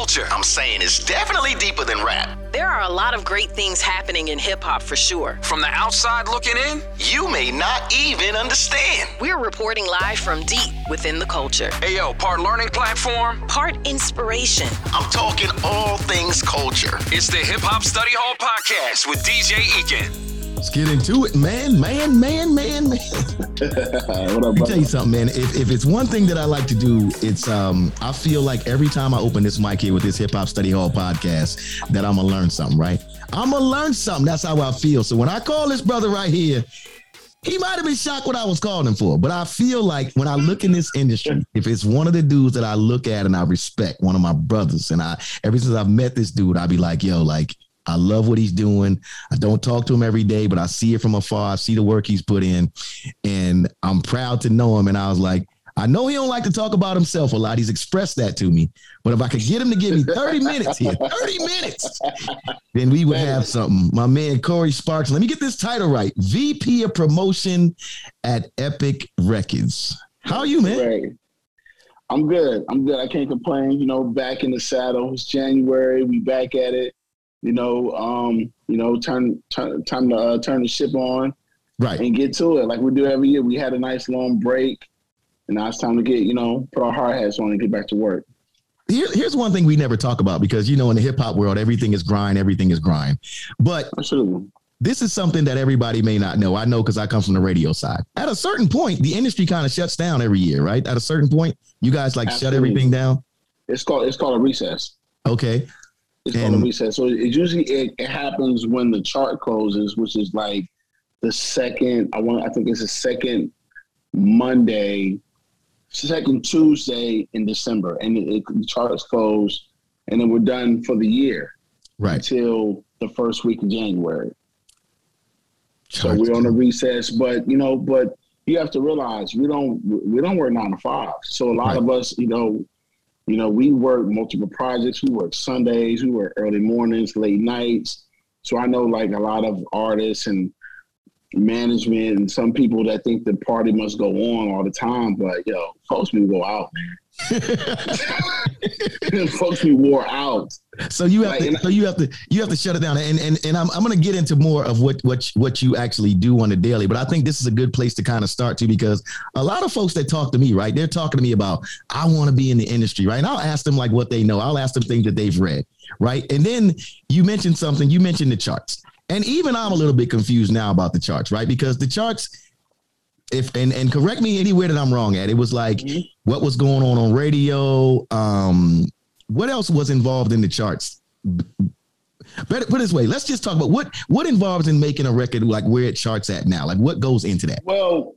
culture. I'm saying it's definitely deeper than rap. There are a lot of great things happening in hip hop for sure. From the outside looking in, You may not even understand. We're reporting live from deep within the culture. Ayo, part learning platform. Part inspiration. I'm talking all things culture. It's the Hip Hop Study Hall podcast with DJ Eakin. Let's get into it, man, man, man, man, man. what up, Let me tell you something, man. If, if it's one thing that I like to do, it's um I feel like every time I open this mic here with this Hip Hop Study Hall podcast, that I'm gonna learn something, right? I'm gonna learn something. That's how I feel. So when I call this brother right here, he might have been shocked what I was calling him for, but I feel like when I look in this industry, if it's one of the dudes that I look at and I respect, one of my brothers, and I ever since I've met this dude, I'll be like, yo, like I love what he's doing. I don't talk to him every day, but I see it from afar. I see the work he's put in, and I'm proud to know him. And I was like, I know he don't like to talk about himself a lot. He's expressed that to me. But if I could get him to give me 30 minutes here, 30 minutes, then we would have something. My man Corey Sparks. Let me get this title right. VP of Promotion at Epic Records. How are you, man? Right. I'm good. I'm good. I can't complain. You know, back in the saddle. It's January. We back at it. You know, um, you know, turn, turn time to uh, turn the ship on Right. and get to it like we do every year. We had a nice long break, and now it's time to get you know put our hard hats on and get back to work. Here, here's one thing we never talk about because you know in the hip hop world everything is grind, everything is grind. But Absolutely. this is something that everybody may not know. I know because I come from the radio side. At a certain point, the industry kind of shuts down every year, right? At a certain point, you guys like shut everything down. It's called it's called a recess. Okay. It's And- a recess. So it usually it, it happens when the chart closes, which is like the second. I want. I think it's the second Monday, second Tuesday in December, and it, it, the charts close, and then we're done for the year Right. until the first week of January. So we're on a recess, but you know, but you have to realize we don't we don't work nine to five. So a lot Right. of us, you know, you know, we work multiple projects. We work Sundays, we work early mornings, late nights. So I know like a lot of artists and management and some people that think the party must go on all the time, but yo, folks we go out, man. folks we wore out. So you have Like, to, so you have to, you have to shut it down. And and and I'm, I'm going to get into more of what what what you actually do on the daily. But I think this is a good place to kind of start to because a lot of folks that talk to me, right? They're talking to me about I want to be in the industry, right? And I'll ask them like what they know. I'll ask them things that they've read, right? And then you mentioned something. You mentioned the charts, and even I'm a little bit confused now about the charts, right? Because the charts. If and, and correct me anywhere that I'm wrong at. It was like Mhm. what was going on on radio. Um, what else was involved in the charts? Better put it this way. Let's just talk about what what involves in making a record like where it charts at now. Like what goes into that? Well,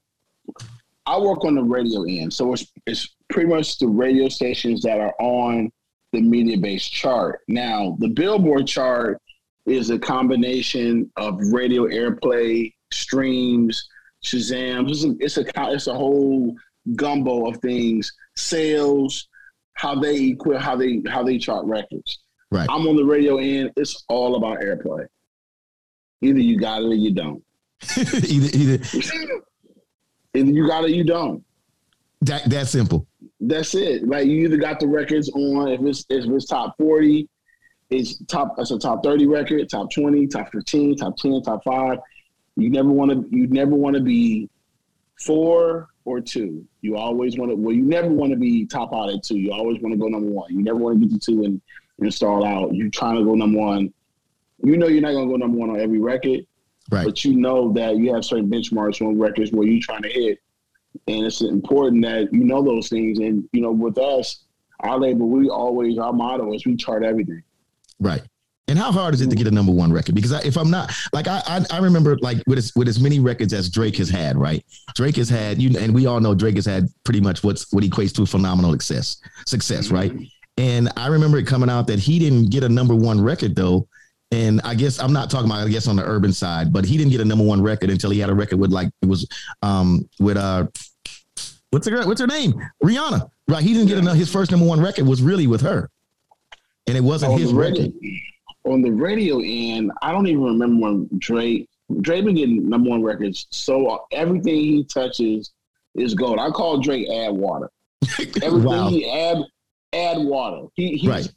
I work on the radio end, so it's it's pretty much the radio stations that are on the Mediabase chart. Now, the Billboard chart is a combination of radio airplay, streams, Shazam. It's a it's a, it's a whole gumbo of things. Sales, how they equip, how they how they chart records. Right. I'm on the radio end. It's all about airplay. Either you got it or you don't. either either Either you got it, or you don't. that that simple. That's it. Like you either got the records on if it's if it's top forty, it's top it's a top thirty record, top twenty, top fifteen, top ten, top five. You never want to you never want to be four or two. You always want to well, you never want to be top out at two. You always want to go number one. You never want to get to two and, and start out. You're trying to go number one. You know you're not gonna go number one on every record, Right. but you know that you have certain benchmarks on records where you're trying to hit. And it's important that you know those things. And you know, with us, our label, we always our motto is we chart everything. Right. And how hard is it to get a number one record? Because I, if I'm not like I, I I remember like with as with as many records as Drake has had, right? Drake has had you and we all know Drake has had pretty much what's what equates to phenomenal success, success, right? And I remember it coming out that he didn't get a number one record though. And I guess I'm not talking about I guess on the urban side, but he didn't get a number one record until he had a record with like it was um with uh what's her what's her name Rihanna, right? He didn't get a, his first number one record was really with her, and it wasn't on his radio, record. on the radio end, I don't even remember when Drake Drake been getting number one records. So everything he touches is gold. I call Drake add water. Everything Wow. he add add water. He he's, Right.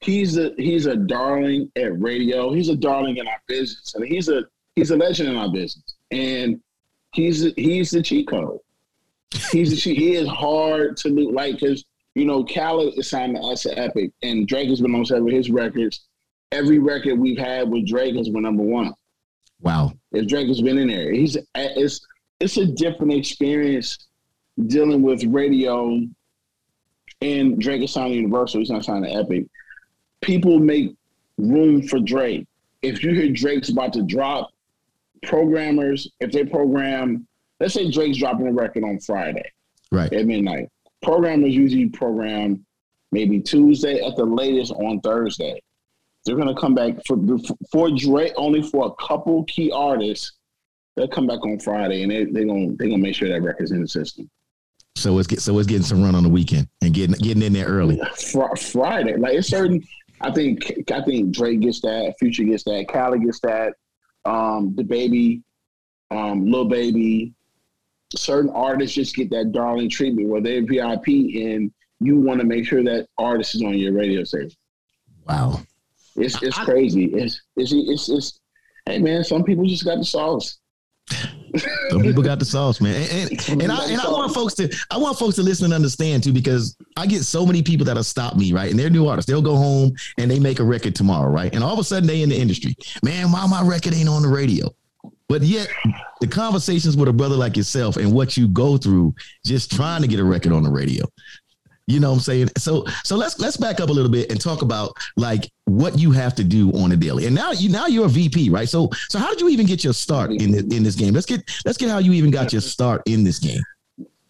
he's a he's a darling at radio. He's a darling in our business, and he's a he's a legend in our business. And he's he's the cheat code. He's the cheat. He is hard to look like because you know Khaled is signed to us at Epic, and Drake has been on several of his records. Every record we've had with Drake has been number one. Wow. If Drake has been in there, he's it's it's a different experience dealing with radio. And Drake is signed to Universal. He's not signed to Epic. People make room for Drake. If you hear Drake's about to drop, programmers, if they program, let's say Drake's dropping a record on Friday Right. at midnight, programmers usually program maybe Tuesday at the latest on Thursday. They're gonna come back for for Drake only for a couple key artists. They'll come back on Friday and they they gonna they gonna make sure that record's in the system. So it's get, so it's getting some run on the weekend and getting getting in there early. Fr- Friday, like it's certain. I think I think Drake gets that, Future gets that, Cali gets that, um, the baby, um, Lil Baby. Certain artists just get that darling treatment where they're VIP and you want to make sure that artist is on your radio station. Wow. It's it's crazy. It's it's it's it's. Hey man, some people just got the sauce. Some people got the sauce, man. And, and, and I and I want folks to I want folks to listen and understand too, because I get so many people that'll stop me, right? And they're new artists. They'll go home and they make a record tomorrow, right? And all of a sudden they in the industry. Man, why my record ain't on the radio? But yet the conversations with a brother like yourself and what you go through just trying to get a record on the radio. You know what I'm saying? So so let's let's back up a little bit and talk about like what you have to do on a daily. And now you now you're a VP, right? So so how did you even get your start in the, in this game? Let's get let's get how you even got your start in this game.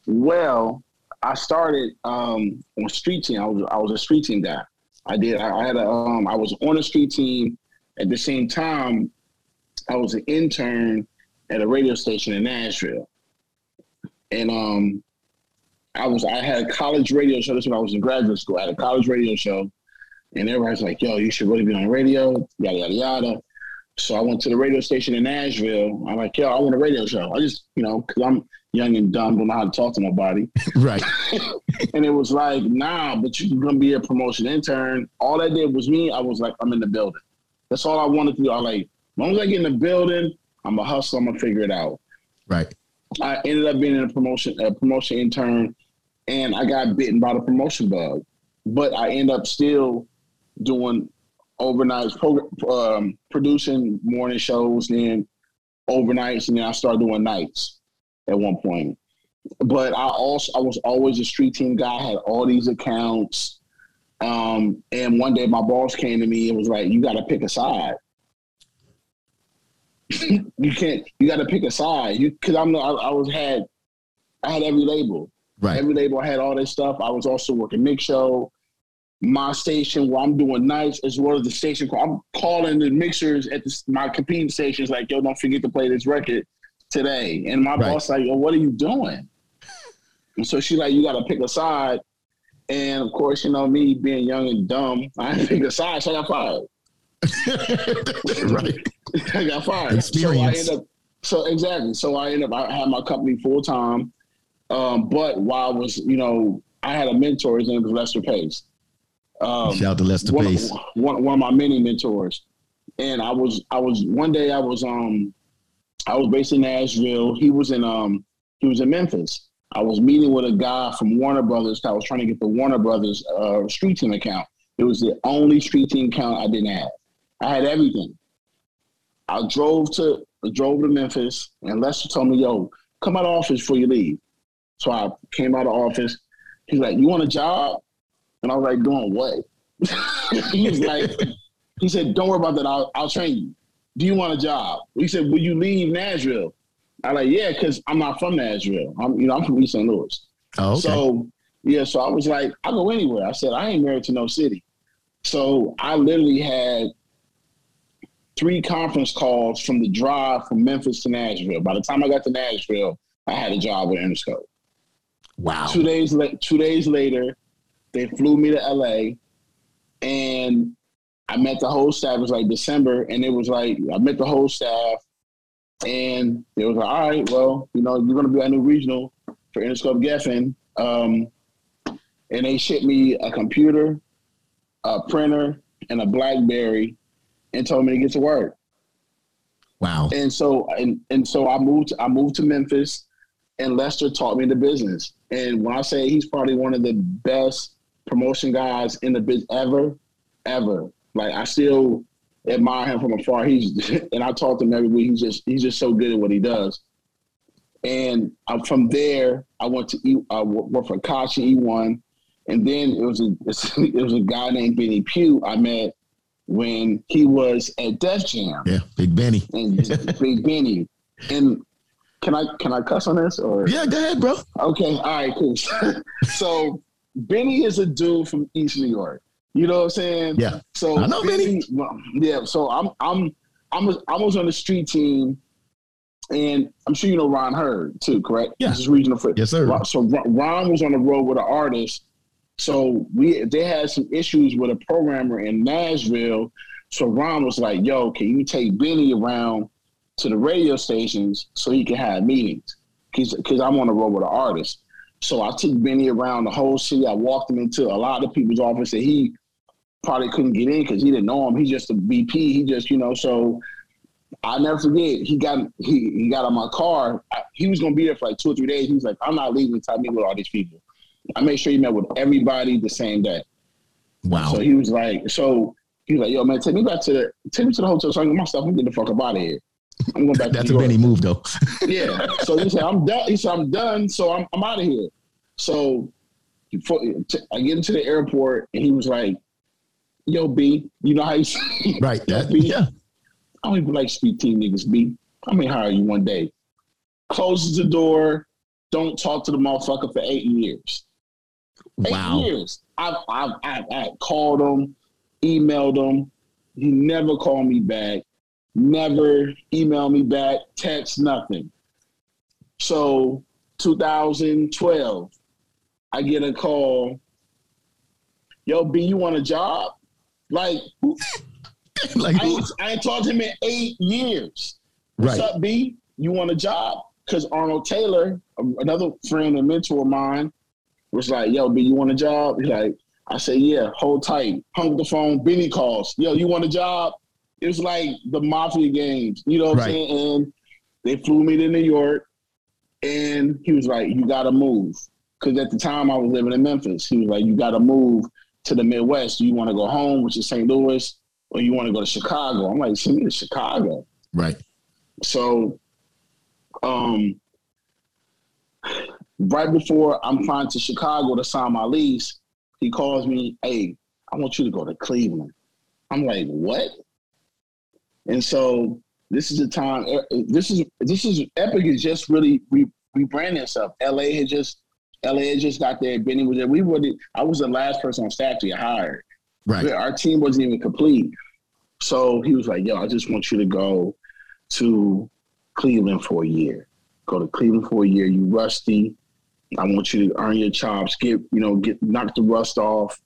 Well, I started um, on street team. I was I was a street team guy. I did. I, had a. Um, I was on a street team. At the same time, I was an intern at a radio station in Nashville, and um, I was. I had a college radio show. This when I was in graduate school. I had a college radio show, and everybody's like, "Yo, you should really be on radio." Yada yada yada. So I went to the radio station in Nashville. I'm like, "Yo, I want a radio show." I just, you know, because I'm young and dumb, don't know how to talk to nobody. Right. and it was like, nah, but you're gonna be a promotion intern. All that did was me. I was like, I'm in the building. That's all I wanted to do. I like, as long as I get in the building, I'm a hustle. I'm gonna figure it out. Right. I ended up being in a promotion, a promotion intern, and I got bitten by the promotion bug. But I end up still doing overnights, program, um, producing morning shows, then overnights, and then I started doing nights at one point. But I also I was always a street team guy. I had all these accounts. Um, and one day my boss came to me and was like, "You got to pick a side. You can't. You got to pick a side. You because I'm I, I was had I had every label. Right. Every label I had all this stuff. I was also working mix show. My station where I'm doing nights as well as the station. I'm calling the mixers at the, my competing stations like, yo, don't forget to play this record today. And my Right. boss like, yo, what are you doing? And so she like, you got to pick a side. And of course, you know me being young and dumb, I didn't pick a side, so I got fired. right. I got fired. Experience. So I end up. So exactly. So I ended up. I had my company full time. Um, but while I was, you know, I had a mentor. His name was Lester Pace. Um, Shout out to Lester one, Pace. One, one of my many mentors. And I was, I was one day I was, um, I was based in Nashville. He was in, um, he was in Memphis. I was meeting with a guy from Warner Brothers. I was trying to get the Warner Brothers uh, street team account. It was the only street team account I didn't have. I had everything. I drove to drove to Memphis, and Lester told me, "Yo, come out of office before you leave." So I came out of office. He's like, "You want a job?" And I was like, "Doing what?" he was like, "He said, don't worry about that. I'll, I'll train you. Do you want a job?" He said, "Will you leave Nashville?" I like, "Yeah, because I'm not from Nashville. I'm, you know, I'm from East St. Louis." Oh, okay. So yeah, so I was like, I'll go anywhere. I said, I ain't married to no city. So I literally had three conference calls from the drive from Memphis to Nashville. By the time I got to Nashville, I had a job with Interscope. wow. Two days la- two days later, they flew me to LA and I met the whole staff. It was like December, and it was like I met the whole staff, and it was like, all right, well, you know, you're gonna be our new regional for Interscope Geffen. Um, and they shipped me a computer, a printer, and a BlackBerry, and told me to get to work. Wow. And so and and so I moved I moved to Memphis and Lester taught me the business. And when I say he's probably one of the best promotion guys in the biz ever, ever. Like I still admire him from afar. He's and I talk to him every week. He's just he's just so good at what he does. And uh, from there, I went to E, worked for Koch and E1, and then it was a it was a guy named Benny Pugh I met when he was at Def Jam. Yeah, Big Benny. And Big Benny. And can I can I cuss on this or Yeah, go ahead, bro. Okay, all right, cool. so Benny is a dude from East New York. You know what I'm saying? Yeah. So I know Benny. well, yeah. So I'm I'm I'm a, I was on the street team, and I'm sure you know Ron Hurd too, correct? Yeah. This is regional foot. Yes, sir. So Ron was on the road with an artist. So we they had some issues with a programmer in Nashville. So Ron was like, "Yo, can you take Benny around to the radio stations so he can have meetings?" Because I'm on the road with an artist. So I took Benny around the whole city. I walked him into a lot of people's office that he probably couldn't get in because he didn't know him. He's just a VP. He just, you know, so I never forget. He got he he got on my car. I, he was gonna be there for like two or three days. He was like, "I'm not leaving until I meet with all these people." I made sure he met with everybody the same day. Wow. So he was like, so he was like, "Yo, man, take me back to the take me to the hotel so I can get my stuff. I'm getting the fuck up out of here. I'm going back." That's a Benny move, though. Yeah. So he said, "I'm done." He said, "I'm done." So I'm I'm out of here. So before, I get into the airport, and he was like, "Yo, B, you know how you say right. That, B? yeah. I don't even like street team niggas, B. I may hire you one day." Closes the door. Don't talk to the motherfucker for eight years. Eight Wow. years. I've, I've, I've, I've called him, emailed him. He never called me back. Never emailed me back. Text nothing. So 2012, I get a call. Yo, B, you want a job? Like, like, I ain't, I ain't talked to him in eight years. right. What's up, B? You want a job? Because Arnold Taylor, another friend and mentor of mine, was like, "Yo, B, you want a job?" He's like, "I said, yeah, hold tight." Hung up the phone. Benny calls, "Yo, you want a job?" It was like the mafia games, you know what Right. I'm saying? And they flew me to New York, and he was like, "You got to move," because at the time I was living in Memphis. He was like, "You got to move to the Midwest. Do you want to go home, which is St. Louis, or you want to go to Chicago?" I'm like, "Send me to Chicago." Right. So, um, right before I'm flying to Chicago to sign my lease, he calls me, "Hey, I want you to go to Cleveland." I'm like, "What?" And so this is the time. This is this is Epic is just really re- rebranding itself. LA had just LA had just got there. Benny was there. We were. the- I was the last person on staff to get hired. Right. Our team wasn't even complete. So he was like, yo, I just want you to go to Cleveland for a year. Go to Cleveland for a year. You rusty. I want you to earn your chops. Get, you know, get knock the rust off.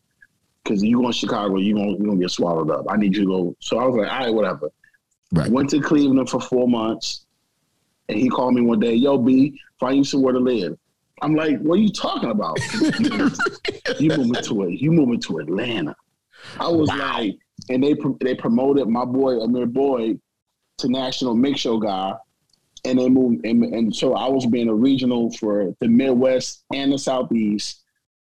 Cause you go in Chicago, you gonna you gonna get swallowed up. I need you to go. So I was like, all right, whatever. Right. Went to Cleveland for four months. And he called me one day, yo, B, find you somewhere to live. I'm like, what are you talking about? you moving to it. You moving to Atlanta. I was like, and they they promoted my boy Amir Boyd to national mix show guy, and they moved, and, and so I was being a regional for the Midwest and the Southeast,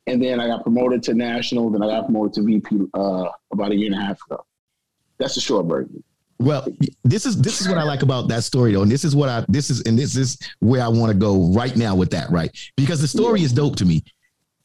and then I got promoted to national. Then I got promoted to VP uh, about a year and a half ago. That's a short version. Well, this is this is what I like about that story though, and this is what I this is and this is where I want to go right now with that, right? Because the story is dope to me,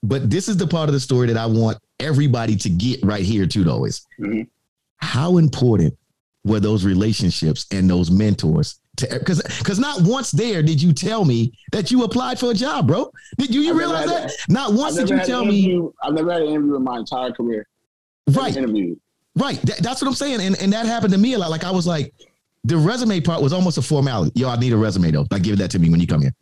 but this is the part of the story that I want everybody to get right here too. Though is Mhm. how important were those relationships and those mentors to because because not once there did you tell me that you applied for a job, bro. Did you you realize that? Not once did you tell me I've never had an interview in my entire career. right. Interview. Right. That- that's what I'm saying. And and that happened to me a lot. Like I was like, the resume part was almost a formality. Yo, I need a resume though. Like give that to me when you come here.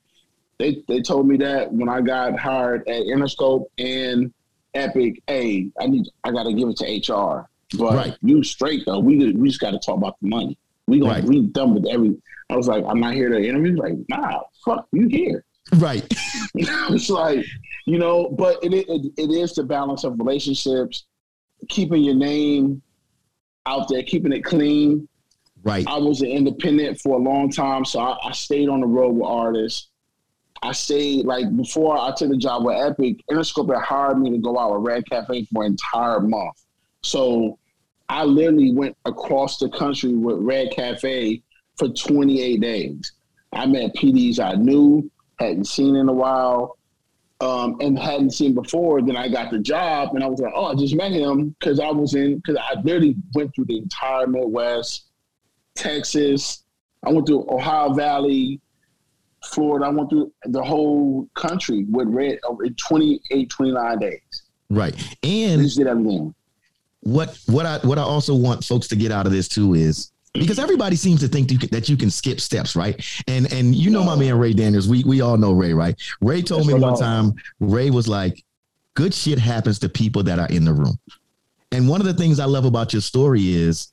They they told me that when I got hired at Interscope and Epic. Hey, I need I got to give it to HR. But Right. you straight though. We we just got to talk about the money. We gonna Right. we done with every. I was like, I'm not here to interview. Like, nah, fuck, you here. Right. it's like you know, but it, it it is the balance of relationships, keeping your name out there keeping it clean. Right. I was an independent for a long time, so I, I stayed on the road with artists. I stayed like before I took the job with Epic, Interscope had hired me to go out with Red Cafe for an entire month. So I literally went across the country with Red Cafe for 28 days. I met PDs I knew, hadn't seen in a while, um, and hadn't seen before. Then I got the job, and I was like, oh, I just met him because I was in because I literally went through the entire Midwest, Texas. I went through Ohio Valley, Florida. I went through the whole country with Red in 28, 29 days. Right. We And just did everything. What what I what I also want folks to get out of this too is because everybody seems to think you that you can skip steps, right? And and you know my man Ray Daniels. We we all know Ray, right? Ray told That's me one time. Ray was like, "Good shit happens to people that are in the room." And one of the things I love about your story is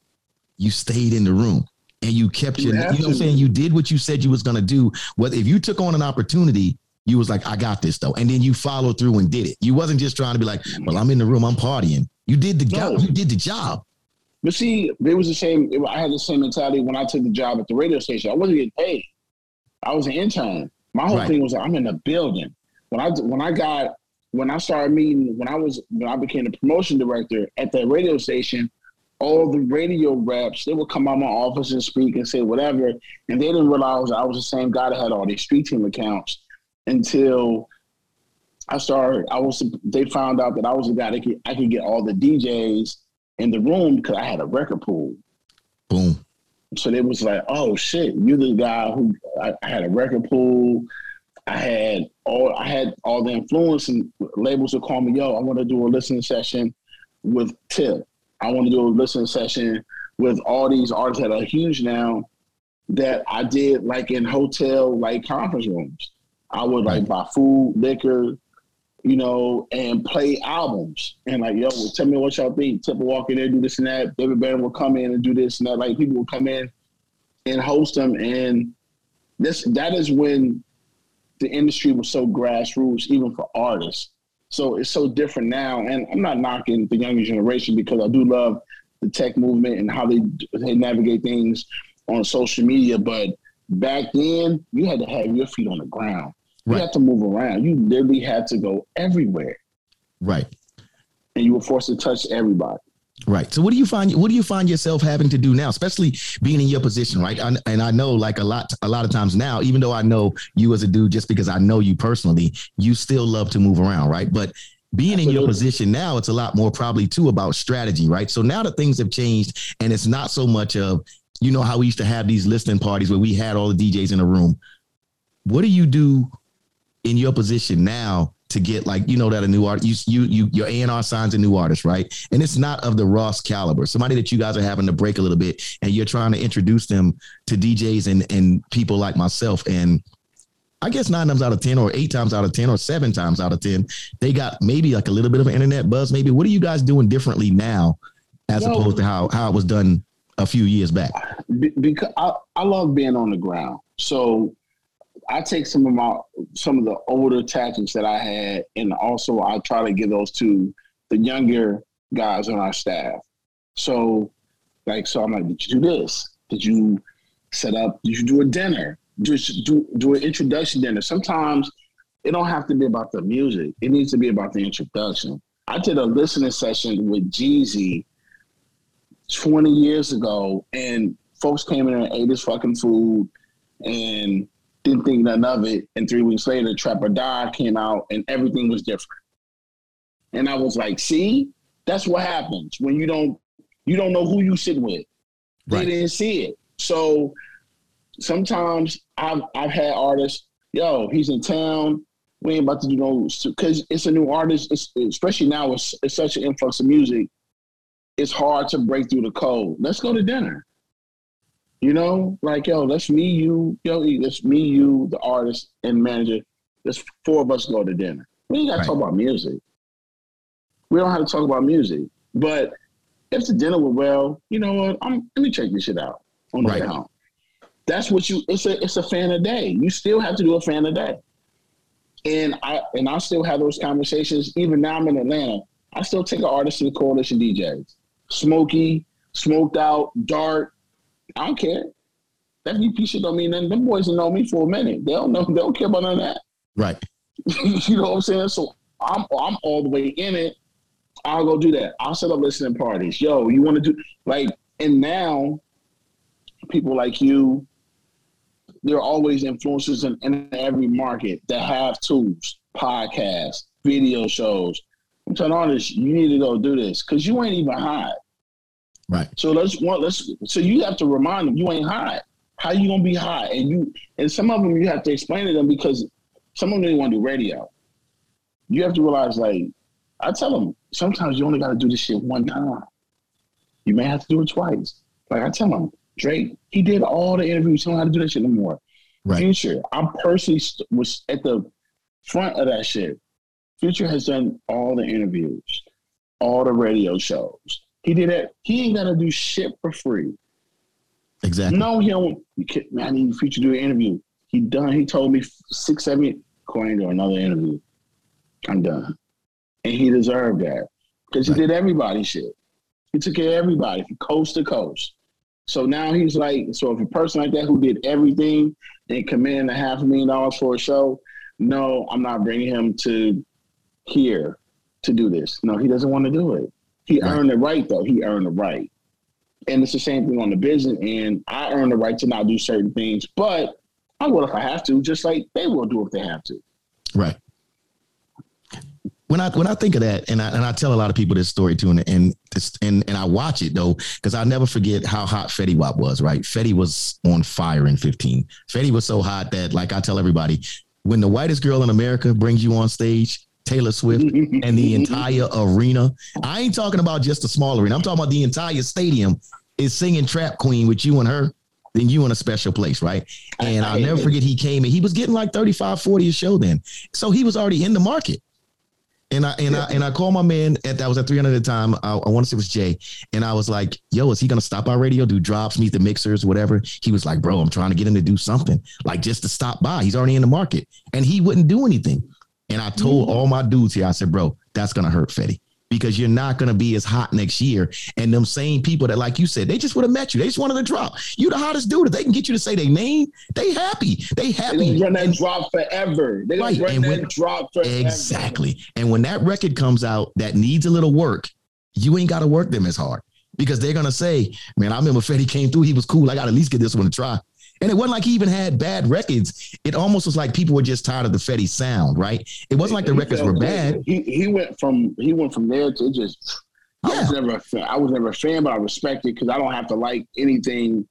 you stayed in the room and you kept You your. You have know what I'm saying? You did what you said you was gonna do. Whether if you took on an opportunity. You was like, I got this though, and then you followed through and did it. You wasn't just trying to be like, well, I'm in the room, I'm partying. You did the job. No. You did the job. But see, it was the same. it- I had the same mentality when I took the job at the radio station. I wasn't getting paid. I was an intern. My whole Right. thing was like, I'm in the building. When I when I got when I started meeting when I was when I became the promotion director at the radio station, all the radio reps they would come out my office and speak and say whatever, and they didn't realize I was the same guy that had all these street team accounts until I started. I was they found out that I was the guy that could, I could get all the DJs in the room because I had a record pool. Boom. So they was like, "Oh shit, you're the guy who I, I had a record pool. I had all I had all the influence and labels would call me, yo, I want to do a listening session with Tip. I want to do a listening session with all these artists that are huge now that I did like in hotel like conference rooms. I would like buy food, liquor, you know, and play albums. And like, yo, well, tell me what y'all think. Tip will walk in there, do this and that. David Banner will come in and do this and that. Like people will come in and host them. And this that is when the industry was so grassroots, even for artists. So it's so different now. And I'm not knocking the younger generation because I do love the tech movement and how they they navigate things on social media. But back then, you had to have your feet on the ground. You Right. had to move around. You literally had to go everywhere, Right. and you were forced to touch everybody. Right. So what do you find what do you find yourself having to do now, especially being in your position, right? And, and I know like a lot a lot of times now, even though I know you as a dude just because I know you personally, you still love to move around, right? But being in your position now, it's a lot more probably too about strategy, right? So now that things have changed and it's not so much of, you know, how we used to have these listening parties where we had all the DJs in a room. What do you do in your position now to get like you know that a new art you you you your A and R signs a new artist right? And it's not of the Ross caliber. Somebody that you guys are having to break a little bit and you're trying to introduce them to DJs and and people like myself. And I guess nine times out of ten or eight times out of ten or seven times out of ten they got maybe like a little bit of an internet buzz maybe. What are you guys doing differently now as Yo. opposed to how how it was done a few years back? Because I, I love being on the ground. So I take some of my some of the older tactics that I had, and also I try to give those to the younger guys on our staff. So, like, so I'm like, did you do this? Did you set up? Did you do a dinner? Just do do an introduction dinner. Sometimes it don't have to be about the music. It needs to be about the introduction. I did a listening session with Jeezy 20 years ago, and folks came in and ate his fucking food and didn't think nothing of it. And three weeks later, Trap or Die came out, and everything was different. And I was like, see, that's what happens when you don't you don't know who you sit with. They Right. didn't see it. So sometimes I've I've had artists, yo, he's in town. We ain't about to do no because it's a new artist. It's, especially now, it's, it's such an influx of music. It's hard to break through the code. Let's go to dinner. You know, like yo, let's me, you, yo, let's me, you, the artist and manager. Let's four of us go to dinner. We ain't got to Right. talk about music. We don't have to talk about music. But if the dinner went well, you know what? I'm let me check this shit out on the Right. way home. That's what you. It's a it's a fan a day. You still have to do a fan a day. And I and I still have those conversations. Even now I'm in Atlanta. I still take an artist to the coalition DJs. Smokey, smoked out, dark. I don't care. That VP shit don't mean nothing. Them boys will know me for a minute. They don't know. They don't care about none of that. Right. you know what I'm saying? So I'm I'm all the way in it. I'll go do that. I'll set up listening parties. Yo, you want to do like and now people like you, there are always influencers in, in every market that have tools, podcasts, video shows. I'm telling honest, you need to go do this because you ain't even hot. Right. So let's want let's so you have to remind them you ain't hot. How you gonna be hot? And you and some of them you have to explain to them because some of them they want to do radio. You have to realize like I tell them sometimes you only got to do this shit one time. You may have to do it twice. Like I tell them, Drake, he did all the interviews. He don't have to do that shit no more. Right. Future, I personally st- was at the front of that shit. Future has done all the interviews, all the radio shows. He did it. He ain't to do shit for free. Exactly. No, he don't. You can't, man, I need Future to do an interview. He done. He told me six, seven. Coin do another interview. I'm done, and he deserved that because he Right. did everybody shit. He took care of everybody from coast to coast. So now he's like, so if a person like that who did everything and commanded a half a million dollars for a show, no, I'm not bringing him to here to do this. No, he doesn't want to do it. He Right. earned the right though. He earned the right. And it's the same thing on the business end. I earn the right to not do certain things, but I will if I have to, just like they will do if they have to. Right. When I when I think of that, and I and I tell a lot of people this story too, and and and, and I watch it though, because I'll never forget how hot Fetty Wap was. Right, Fetty was on fire in 15. Fetty was so hot that, like I tell everybody, when the whitest girl in America brings you on stage, Taylor Swift, and the entire arena. I ain't talking about just a small arena. I'm talking about the entire stadium is singing Trap Queen with you and her. Then you in a special place, right? And I'll never forget he came and He was getting like 35, 40 a show then. So he was already in the market. And I and I and I called my man at that was at 300 at the time. I, I want to say it was Jay. And I was like, yo, is he gonna stop our radio, do drops, meet the mixers, whatever? He was like, bro, I'm trying to get him to do something, like just to stop by. He's already in the market. And he wouldn't do anything. And I told mm. all my dudes here, I said, bro, that's gonna hurt Fetty. Because you're not gonna be as hot next year. And them same people that, like you said, they just would have met you. They just wanted to drop. You the hottest dude. If they can get you to say their name, they happy. They happy. gonna run that And- drop forever. Gonna Right, run and that when- drop forever. Exactly. And when that record comes out that needs a little work, you ain't got to work them as hard because they're gonna say, "Man, I remember Fetty came through. He was cool. I got to at least get this one to try." And it wasn't like he even had bad records. It almost was like people were just tired of the Fetty sound, right? It wasn't like the He records were bad. He he went from he went from there to just. I was Yeah. never a fan. I was never a fan, but I respect it because I don't have to like anything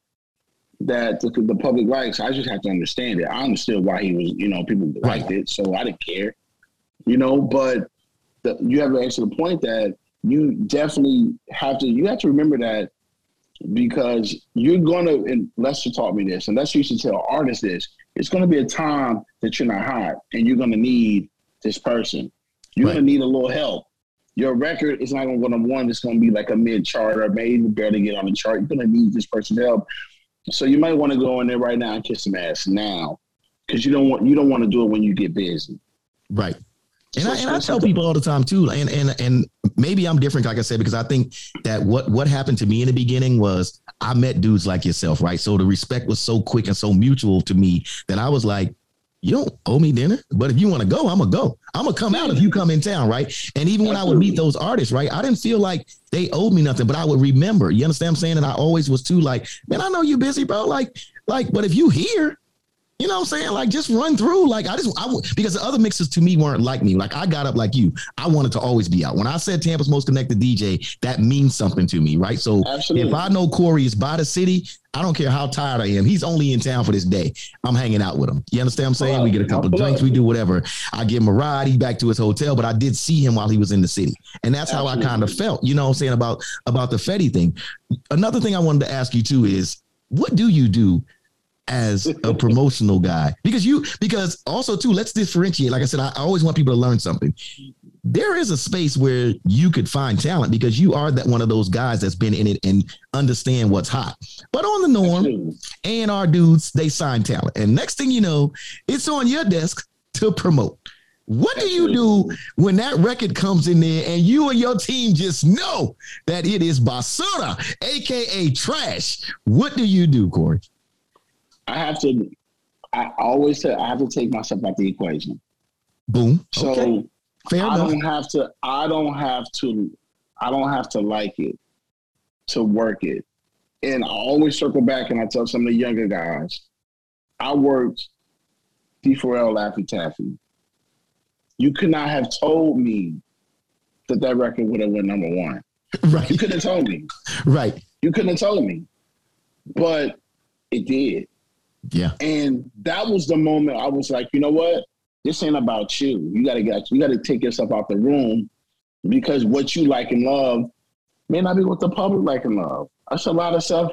that the, the public likes. I just have to understand it. I understood why he was, you know, people liked it, so I didn't care, you know. But the, you have to answer the point that you definitely have to. You have to remember that because you're gonna. And Lester taught me this, and Lester used to tell artists this. It's gonna be a time that you're not hot, and you're gonna need this person. You're Right. gonna need a little help. Your record is not gonna go number one. It's gonna be like a mid chart or maybe barely get on the chart. You're gonna need this person's help. So you might want to go in there right now and kiss some ass now, because you don't want you don't want to do it when you get busy. Right. And, I, and I tell people all the time too, and and and maybe I'm different, like I said, because I think that what what happened to me in the beginning was I met dudes like yourself, right? So the respect was so quick and so mutual to me that I was like, you don't owe me dinner, but if you want to go, I'm gonna go. I'm gonna come out if you come in town, right? And even when I would meet those artists, right, I didn't feel like they owed me nothing, but I would remember. You understand what I'm saying? And I always was too like, man, I know you're busy, bro. Like, like, but if you here, you know what I'm saying? Like just run through. Like I just I w- because the other mixes to me weren't like me. Like I got up like you. I wanted to always be out. When I said Tampa's most connected DJ, that means something to me, right? So Absolutely. if I know Corey is by the city, I don't care how tired I am. He's only in town for this day. I'm hanging out with him. You understand what I'm saying? We get a couple of drinks, we do whatever. I give him a ride, he's back to his hotel, but I did see him while he was in the city. And that's how I kind of felt, you know what I'm saying, about about the Fetty thing. Another thing I wanted to ask you too is what do you do as a promotional guy. Because you because also too let's differentiate. Like i said i always want people to learn something. There is a space where you could find talent because you are that one of those guys that's been in it and understand what's hot. But on the norm a&r dudes they sign talent. And next thing you know it's on your desk to promote. What do you do when that record comes in there and you and your team just know that it is basura, aka trash? What do you do, Corey? I have to. I always say I have to take myself out the equation. Boom. So okay. Fair I enough. don't have to. I don't have to. I don't have to like it to work it. And I always circle back and I tell some of the younger guys, I worked D4L Laffy Taffy. You could not have told me that that record would have went number one. Right. You couldn't have told me. Right. You couldn't have told me. But it did. Yeah. And that was the moment I was like, you know what? This ain't about you. You gotta get you gotta take yourself out the room because what you like and love may not be what the public like and love. That's a lot of stuff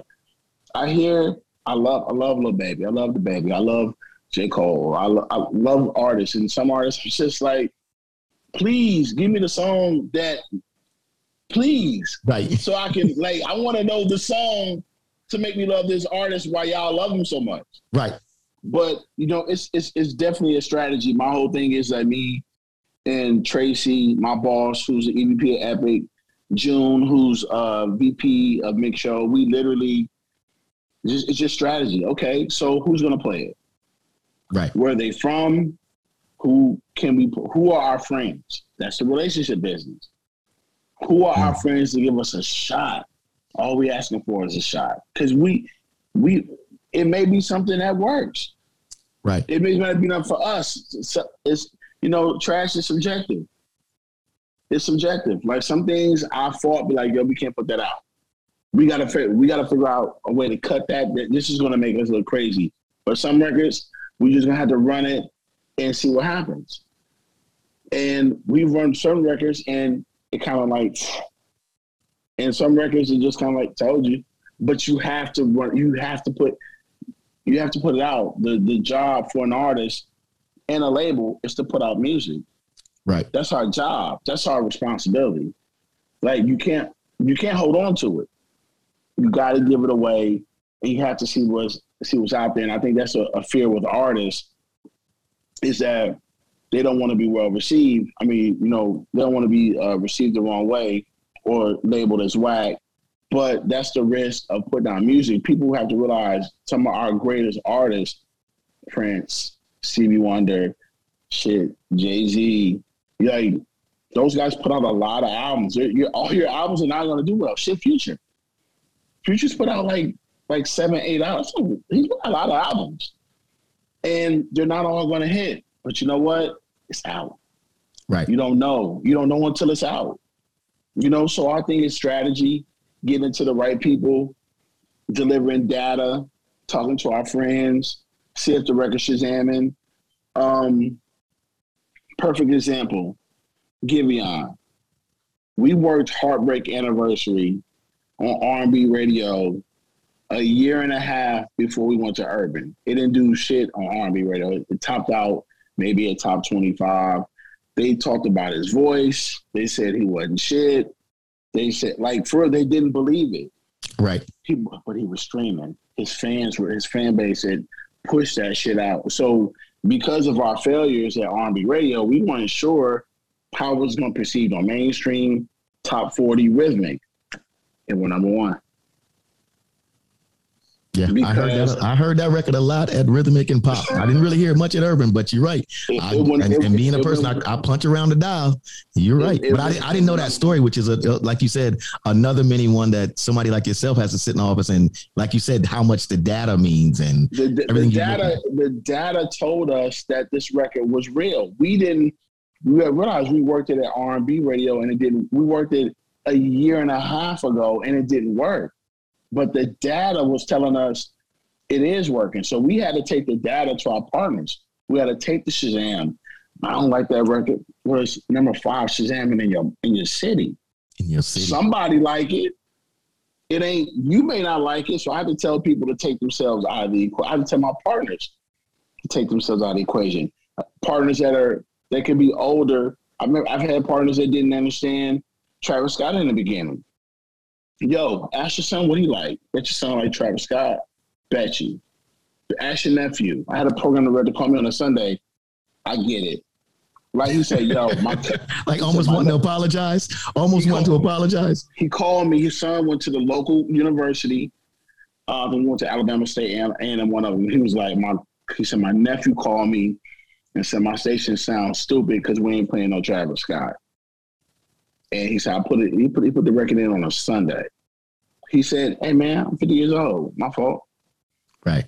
I hear. I love I love Lil Baby. I love the baby. I love J. Cole. I, lo- I love artists. And some artists it's just like, please give me the song that please Right. so I can like I want to know the song to make me love this artist why y'all love him so much. Right. But you know, it's it's it's definitely a strategy. My whole thing is that me and Tracy, my boss, who's the EVP at Epic, June, who's uh VP of Mix Show, we literally just it's just strategy. Okay, so who's gonna play it? Right. Where are they from? Who can we? Who are our friends? That's the relationship business. Who are our friends to give us a shot? All we asking for is a shot because we we it may be something that works. Right. It may not be enough for us. It's, it's you know, trash is subjective. It's subjective. Like some things I fought, be like, yo, we can't put that out. We gotta figure. We gotta figure out a way to cut that. that This is gonna make us look crazy. But some records, we just gonna have to run it and see what happens. And we run certain records, and it kind of like, and some records are just kind of like told you. But you have to run. You have to put. You have to put it out. The the job for an artist and a label is to put out music. Right. That's our job. That's our responsibility. Like you can't you can't hold on to it. You got to give it away, and you have to see what's see what's out there. And I think that's a, a fear with artists is that they don't want to be well received. I mean, you know, they don't want to be uh, received the wrong way or labeled as whack. But that's the risk of putting out music. People have to realize some of our greatest artists, Prince, Stevie Wonder, shit, Jay Z, like those guys put out a lot of albums. Your, your, all your albums are not going to do well. Shit, Future, Future's put out like like seven, eight albums. He's put out a lot of albums, and they're not all going to hit. But you know what? It's out. Right. You don't know. You don't know until it's out. You know, so I think it's strategy, getting to the right people, delivering data, talking to our friends, see if the record Shazamming. Um, perfect example, Giveon. We worked Heartbreak Anniversary on R&B radio a year and a half before we went to Urban. It didn't do shit on R&B radio. It topped out maybe a top 25. They talked about his voice. They said he wasn't shit. They said, like, for they didn't believe it. Right. He, but he was streaming. His fans were, his fan base had pushed that shit out. So because of our failures at R&B radio, we weren't sure how it was going to proceed on mainstream, top 40 rhythmic. And we're number one. Yeah. I heard that I heard that record a lot at Rhythmic and Pop. I didn't really hear much at Urban, but you're right. I, and, and being a person, I, I punch around the dial. You're right, but I, I didn't know that story, which is a like you said, another mini one that somebody like yourself has to sit in the office and, like you said, how much the data means and the, the, the Everything you data the data told us that this record was real. We didn't we realized we worked it at R and B radio and it didn't we worked it a year and a half ago and it didn't work. But the data was telling us it is working. So we had to take the data to our partners. We had to take the Shazam. I don't like that record. Was number five Shazam in your in your city. in your city. Somebody like it. It ain't you may not like it, so I have to tell people to take themselves out of the equation. I have to tell my partners to take themselves out of the equation. Partners that are that can be older. I remember I've had partners that didn't understand Travis Scott in the beginning. Yo, ask your son what he like. Bet you sound like Travis Scott. Bet you. Ask your nephew. I had a program that read to call me on a Sunday. I get it. Like he said, yo, my like almost wanting to apologize, almost wanting to apologize. He called me. His son went to the local university. Uh, then went to Alabama State and and one of them. He was like, my he said my nephew called me and said my station sounds stupid because we ain't playing no Travis Scott. And he said I put it. He put he put the record in on a Sunday. He said, "Hey man, I'm 50 years old. My fault." Right.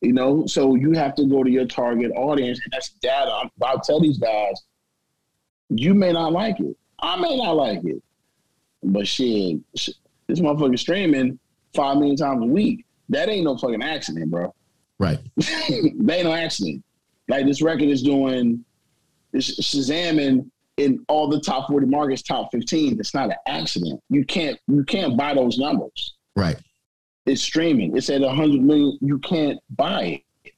You know, so you have to go to your target audience, and that's data. I'll tell these guys, you may not like it. I may not like it, but shit, this motherfucker streaming five million times a week. That ain't no fucking accident, bro. Right. that ain't no accident. Like this record is doing, it's Shazamming in all the top 40 markets, top 15. It's not an accident. You can't you can't buy those numbers. Right. It's streaming. It's at 100 million. You can't buy it.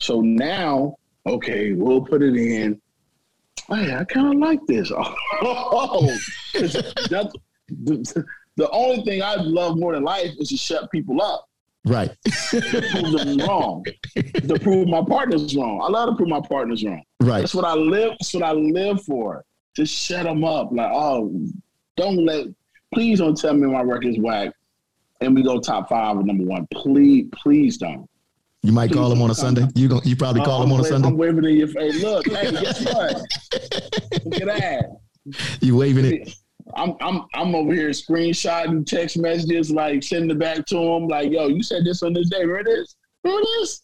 So now, okay, we'll put it in. Hey, I kind of like this. Oh, the, the only thing I love more than life is to shut people up. Right. to prove them wrong. To prove my partners wrong. I love to prove my partners wrong. Right. That's what I live. That's what I live for. To shut them up. Like, oh, don't let. Please don't tell me my record's whack, and we go top five or number one. Please, please don't. You might call him on a Sunday. You go, you probably call him on a Sunday. I'm waving in your face. Look, hey, guess what? Look at that. You waving it. I'm I'm I'm over here screenshotting text messages, like sending it back to him, like, yo, you said this on this day. Remember this? Remember this?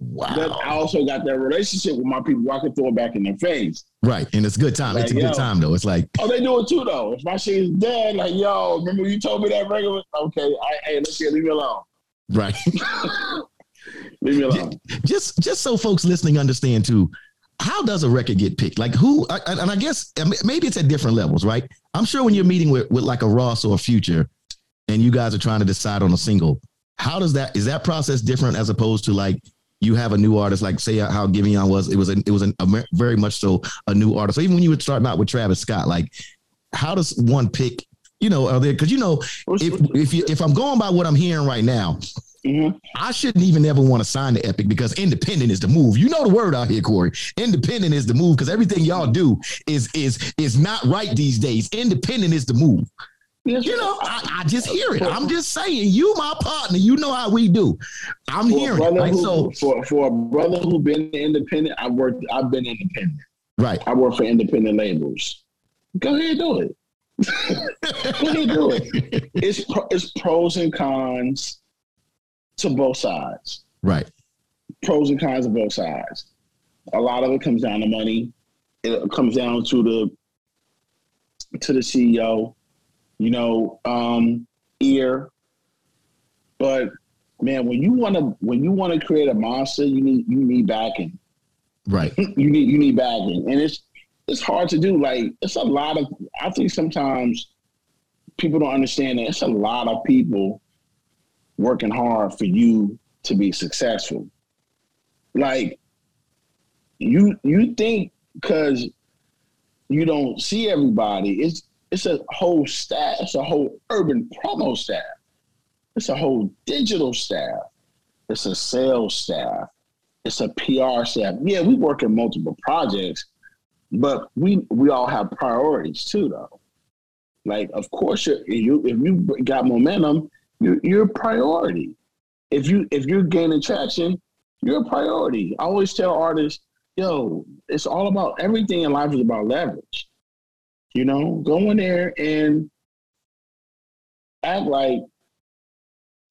Wow. But I also got that relationship with my people. I can throw it back in their face. Right. And it's a good time. Like, it's a yo. good time though. It's like Oh, they do it too though. If my shit is dead, like, yo, remember you told me that record was okay. I, hey, let's get leave me alone. right. Leave me alone. just just so folks listening understand too, how does a record get picked? Like who? And I guess maybe it's at different levels, right? I'm sure when you're meeting with with like a Ross or a Future, and you guys are trying to decide on a single, how does that is that process different as opposed to like you have a new artist, like say how Giveon was, it was a, it was an, a very much so a new artist. So even when you were starting out with Travis Scott, like how does one pick? You know, are there because you know if if you, if I'm going by what I'm hearing right now, Mhm. I shouldn't even ever want to sign the Epic because independent is the move. You know the word out here, Corey. Independent is the move because everything y'all do is is is not right these days. Independent is the move. You know, I, I just hear it. I'm just saying, you my partner. You know how we do. I'm hearing it. Like who, so, for for a brother who been independent, I worked. I've been independent. right, I work for independent labels. Go ahead, do it. Go ahead, do it. It's it's pros and cons to both sides. right, Pros and cons of both sides. A lot of it comes down to money. It comes down to the to the CEO, you know, um, ear. But man, when you want to when you want to create a monster, you need you need backing. right, you need you need backing, and it's it's hard to do. Like it's a lot of. I think sometimes people don't understand that it's a lot of people working hard for you to be successful. Like you you think because you don't see everybody, it's it's a whole staff. It's a whole urban promo staff. It's a whole digital staff. It's a sales staff. It's a PR staff. Yeah, we work in multiple projects, but we we all have priorities too, though. Like, of course, you're, you if you got momentum, you're, you're a priority. If you if you're gaining traction, you're a priority. I always tell artists, yo, it's all about everything in life is about leverage. You know, go in there and act like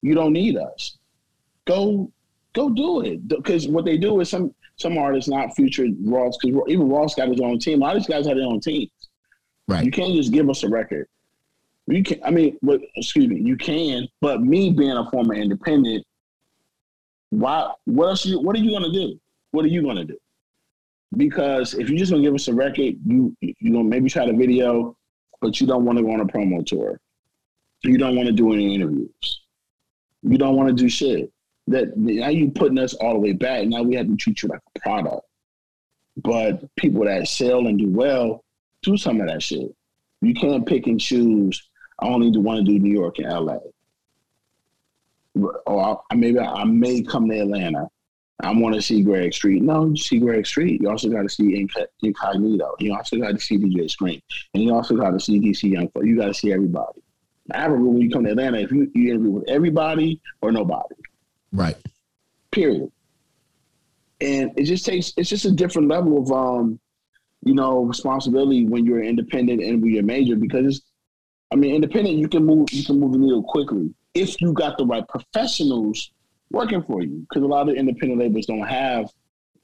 you don't need us. Go go do it. Because what they do is some some artists not featured Ross, because even Ross got his own team. A lot of these guys have their own teams. right, You can't just give us a record. You can I mean, but excuse me, you can, but me being a former independent, why what else you what are you gonna do? What are you gonna do? Because if you're just gonna give us a record, you you know maybe try the video, but you don't want to go on a promo tour. You don't want to do any interviews. You don't want to do shit. That now you putting us all the way back. Now we have to treat you like a product. But people that sell and do well do some of that shit. You can't pick and choose. I only want to do New York and LA. Or I, maybe I may come to Atlanta. I want to see Greg Street. No, you see Greg Street. You also got to see Inc- Incognito. You also got to see DJ Scream, and you also got to see DC Young. You got to see everybody. I Average when you come to Atlanta, if you, you interview with everybody or nobody, Right. period. And it just takes it's just a different level of um, you know, responsibility when you're independent and when you're major because it's I mean, independent you can move you can move the needle quickly if you got the right professionals working for you. Because a lot of independent labels don't have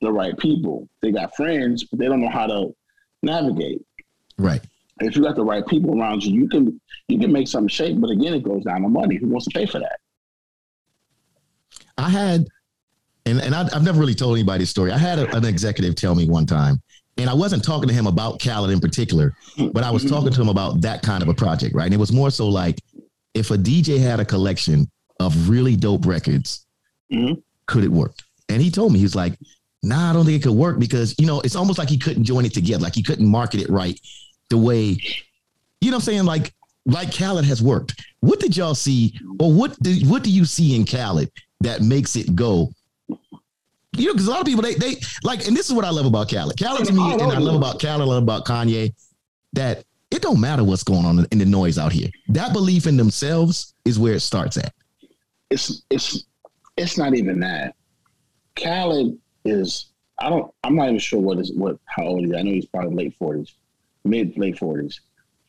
the right people. They got friends, but they don't know how to navigate. Right. If you got the right people around you, you can you can make something shake. But again, it goes down to money. Who wants to pay for that? I had, and, and I, I've never really told anybody this story. I had a, an executive tell me one time, and I wasn't talking to him about Khaled in particular, but I was talking to him about that kind of a project, right? And it was more so like if a DJ had a collection of really dope records, Mhm. could it work? And he told me, he's like, nah, I don't think it could work because, you know, it's almost like he couldn't join it together. Like he couldn't market it right the way, you know what I'm saying? Like, like Khaled has worked. What did y'all see, or what do, what do you see in Khaled that makes it go? You know, because a lot of people they they like, and this is what I love about Khaled. Khaled to me, and I love about Khaled, I love about Kanye, that it don't matter what's going on in the noise out here. That belief in themselves is where it starts at. it's it's it's not even that. Khaled is I don't I'm not even sure what is what how old he is. I know he's probably late forties, mid late forties.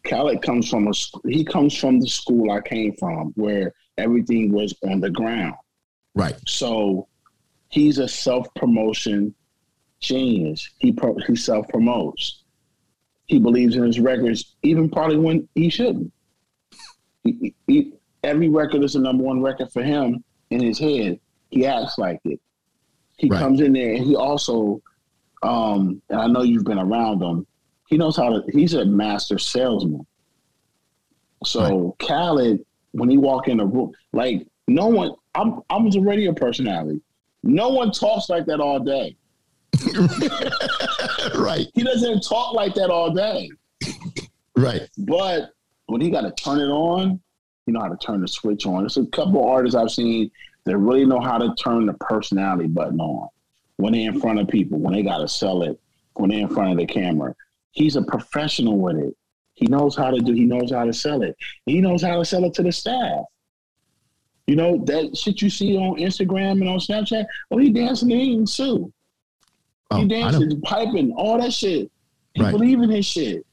Khaled comes from a he comes from the school I came from where everything was on the ground. Right. So he's a self promotion genius. He pro- he self promotes. He believes in his records, even probably when he shouldn't. He, he, every record is a number one record for him in his head. He acts like it. He Right. comes in there and he also, um, and I know you've been around him. He knows how to. He's a master salesman. So Khaled, when he walk in a room, like no one, I'm I was a radio personality. No one talks like that all day. right. He doesn't talk like that all day. Right. But when he got to turn it on, you know how to turn the switch on. There's a couple of artists I've seen that really know how to turn the personality button on when they're in front of people, when they got to sell it, when they're in front of the camera. He's a professional with it. He knows how to do. He knows how to sell it. He knows how to sell it to the staff. You know that shit you see on Instagram and on Snapchat. Oh, he dancing eating too. Oh, he dancing, piping, all that shit. He Right. believe in his shit.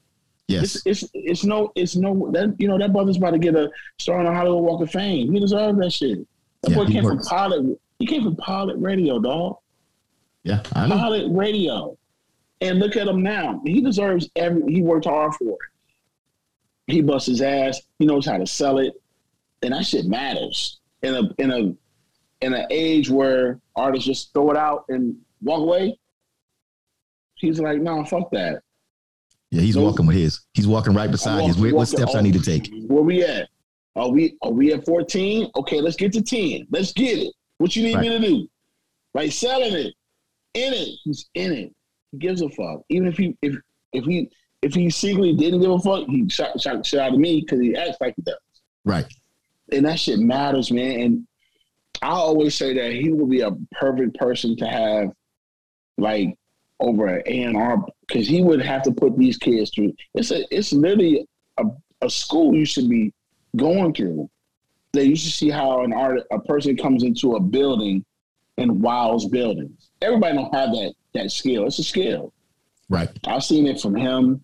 Yes. It's, it's it's no it's no that you know that brother's about to get a star on the Hollywood Walk of Fame. He deserves that shit. That Yeah, boy came works. from pirate. He came from pirate radio, dog. Yeah. I know. Pirate radio, and look at him now. He deserves every. He worked hard for it. He busts his ass. He knows how to sell it, and that shit matters in a in a in an age where artists just throw it out and walk away. He's like, no, fuck that. Yeah. He's walking with his. He's walking right beside his. Where, what Walking- steps I need to take? Where we at? Are we are we at 14? Okay, let's get to 10. Let's get it. What you need me to do? Like selling it. In it. He's in it. He gives a fuck. Even if he if if he if he secretly didn't give a fuck, he shot shot the shit out of me because he acts like he does. Right. And that shit matters, man. And I always say that he would be a perfect person to have like over at A and R because he would have to put these kids through. It's a it's literally a, a school you should be going through. That you should see how an art a person comes into a building and wows buildings. Everybody don't have that that skill. It's a skill. Right. I've seen it from him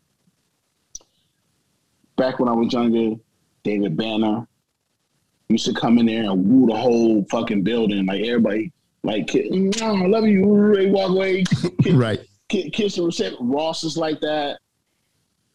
back when I was younger. David Banner used to come in there and woo the whole fucking building. Like everybody, like, "Mm, I love you. They walk away, Right. Ki- kiss the reception. Ross is like that.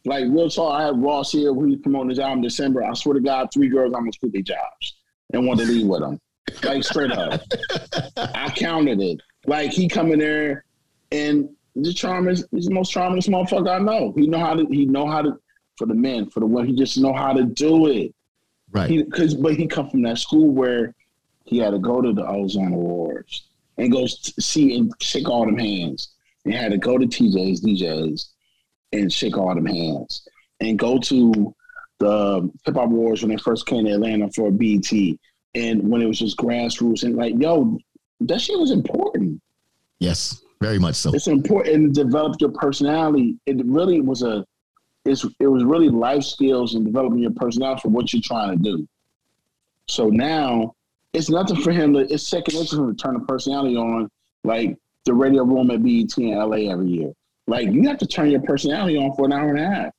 Like real talk, I had Ross here when he promoted his album in December. I swear to God, three girls almost quit their jobs and wanted to leave with him. Like straight up. I counted it. Like he come in there and the charm is he's the most charmingest motherfucker I know. He know how to he know how to for the men, for the women, he just know how to do it. Right. He cause but he come from that school where he had to go to the Ozone Awards and go see and shake all them hands. And had to go to TJ's, DJs and shake all them hands. And go to the hip hop awards when they first came to Atlanta for BT. And when it was just grassroots and like, yo, that shit was important. Yes, very much so. It's important to develop your personality. It really was a it's it was really life skills and developing your personality for what you're trying to do. So now it's nothing for him to it's second nature to turn a personality on like the radio room at BET in LA every year. Like you have to turn your personality on for an hour and a half.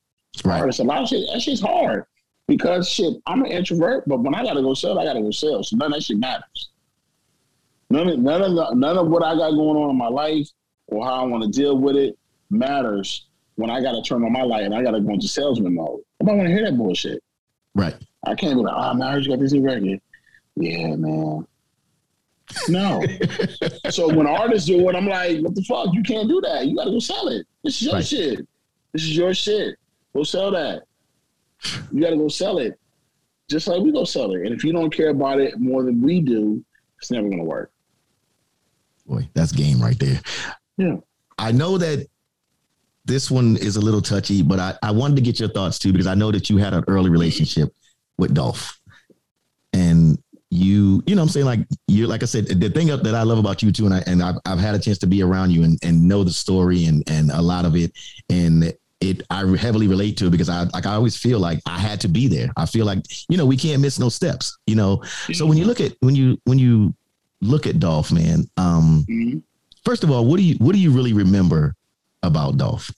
Right. It's a lot of shit. That shit's hard because shit. I'm an introvert, but when I gotta go sell, I gotta go sell. So none of that shit matters. None of none of the, none of what I got going on in my life or how I want to deal with it matters when I gotta turn on my light and I gotta go into salesman mode. I don't want to hear that bullshit. Right. I can't be like, oh, man, I heard you got this new record. Yeah, man. No. so when artists do it, I'm like, what the fuck? You can't do that. You gotta go sell it. This is your Right. shit. This is your shit. Go sell that. You gotta go sell it. Just like we go sell it. And if you don't care about it more than we do, it's never gonna work. Boy, that's game right there. Yeah. I know that this one is a little touchy, but I, I wanted to get your thoughts too, because I know that you had an early relationship with Dolph. And you, you know what I'm saying? Like you're like I said, the thing that I love about you too, and I and I've, I've had a chance to be around you and, and know the story and and a lot of it. And it I heavily relate to it because I like I always feel like I had to be there. I feel like, you know, we can't miss no steps, you know. So when you look at when you when you look at Dolph, man, um, Mhm. first of all, what do you what do you really remember about Dolph?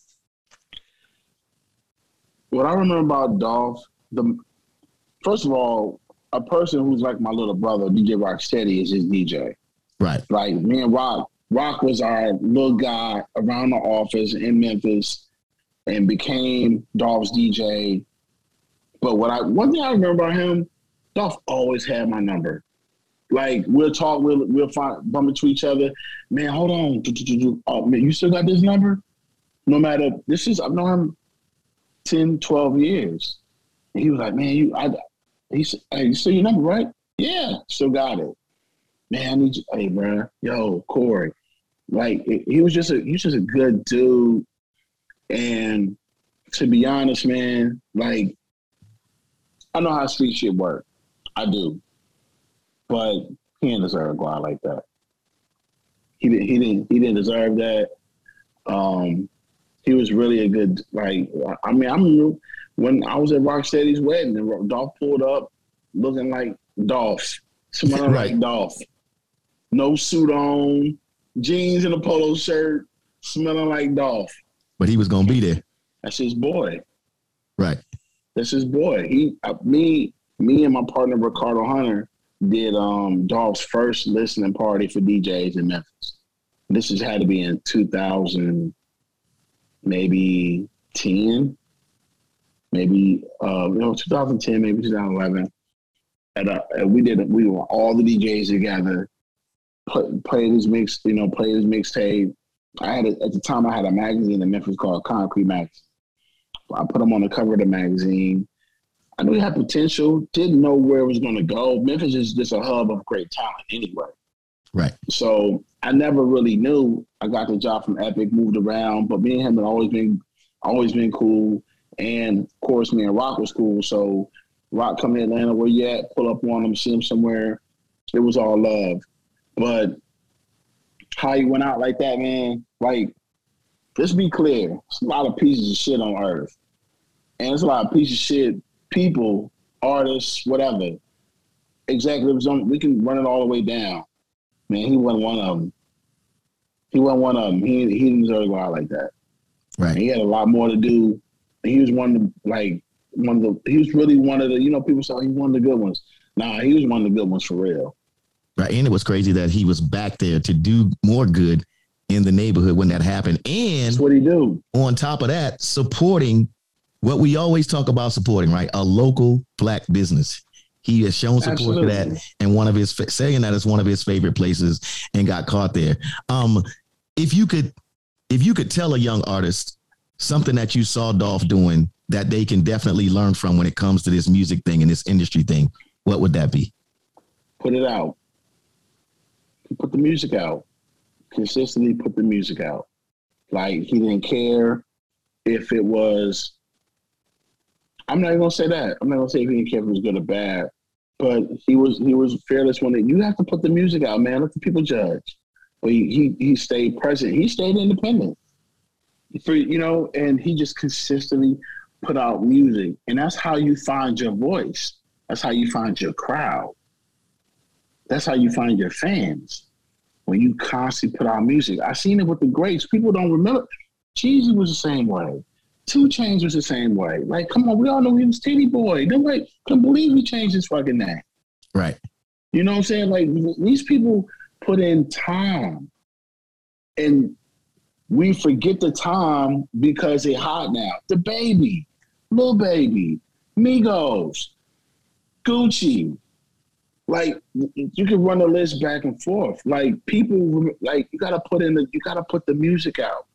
What I remember about Dolph, the first of all, a person who's like my little brother, DJ Rocksteady, is his DJ. Right. Like me and Rock, Rock was our little guy around the office in Memphis and became Dolph's DJ. But what I one thing I remember about him, Dolph always had my number. Like we'll talk, we'll we'll find bump into each other. Man, hold on. Oh man, you still got this number? No matter this is I've known him 10, 12 years. And he was like, Man, you I he said, Hey, you still your number, right? Yeah, still got it man, I need you. Hey, bro, yo, Corey. Like, he was just a, he was just a good dude. And to be honest, man, like, I know how street shit work. I do. But he didn't deserve a guy like that. He didn't, he didn't, he didn't deserve that. Um, he was really a good, like, I mean, I remember when I was at Rocksteady's wedding and Dolph pulled up looking like Dolph, smelling Right. like Dolph no suit on, jeans and a polo shirt, smelling like Dolph. But he was gonna be there. That's his boy. Right. That's his boy. He, uh, me, me and my partner Ricardo Hunter did um Dolph's first listening party for DJs in Memphis. This has had to be in 2000, maybe 10, maybe uh, you know 2010, maybe 2011. And, uh, and we did we were all the DJs together, play, played his mix, you know, played his mixtape. I had a, at the time I had a magazine in Memphis called Concrete Max. I put him on the cover of the magazine. I knew he had potential. Didn't know where it was going to go. Memphis is just a hub of great talent anyway. Right. So I never really knew. I got the job from Epic, moved around, but me and him had always been always been cool. And of course, me and Rock was cool. So Rock come to Atlanta, where you at? Pull up on him, see him somewhere. It was all love. But how he went out like that, man, like, let's be clear. It's a lot of pieces of shit on earth. And it's a lot of pieces of shit, people, artists, whatever. Executives, on we can run it all the way down. Man, he wasn't one of them. He wasn't one of them. He he didn't deserve to go out like that. And Right. he had a lot more to do. He was one of the like one of the he was really one of the you know people say oh, he's one of the good ones. Nah, he was one of the good ones for real. Right. And it was crazy that he was back there to do more good in the neighborhood when that happened. And That's what he do. on top of that, supporting what we always talk about supporting, right? A local black business. He has shown support Absolutely. that, and one of his saying that is one of his favorite places, and got caught there. Um, if you could, if you could tell a young artist something that you saw Dolph doing that they can definitely learn from when it comes to this music thing and this industry thing, what would that be? Put it out. Put the music out. Consistently put the music out. Like he didn't care if it was. I'm not even gonna say that. I'm not gonna say if he didn't care if it was good or bad. But he was he was fearless when it, you have to put the music out, man. Let the people judge. but he, he he stayed present. He stayed independent. For you know, and he just consistently put out music, and that's how you find your voice. That's how you find your crowd. That's how you find your fans. When you constantly put out music, I seen it with the greats. People don't remember. Jeezy was the same way. 2 Chainz was the same way. Like, come on, we all know he was Tity Boi. Nobody can believe he changed his fucking name. Right. You know what I'm saying? Like these people put in time, and we forget the time because they hot now. The baby, Lil Baby, Migos, Gucci. Like you can run the list back and forth. Like people, like you gotta put in the, you gotta put the music out.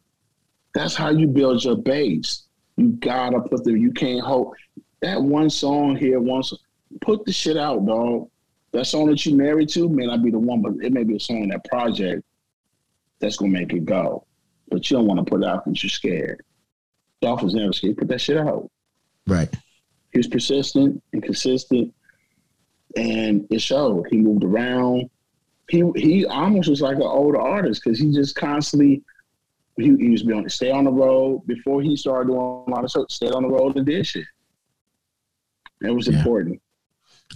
That's how you build your base. You gotta put the, you can't hold that one song here, one. Put the shit out, dog. That song that you married to may not be the one, but it may be a song in that project that's gonna make it go. But you don't want to put it out because you're scared. Dolph was never scared. Put that shit out. Right. He was persistent and consistent, and it showed. He moved around. He he almost was like an older artist because he just constantly he, he was being stay on the road before he started doing a lot of stuff. Stayed on the road and did shit. It was Yeah. important.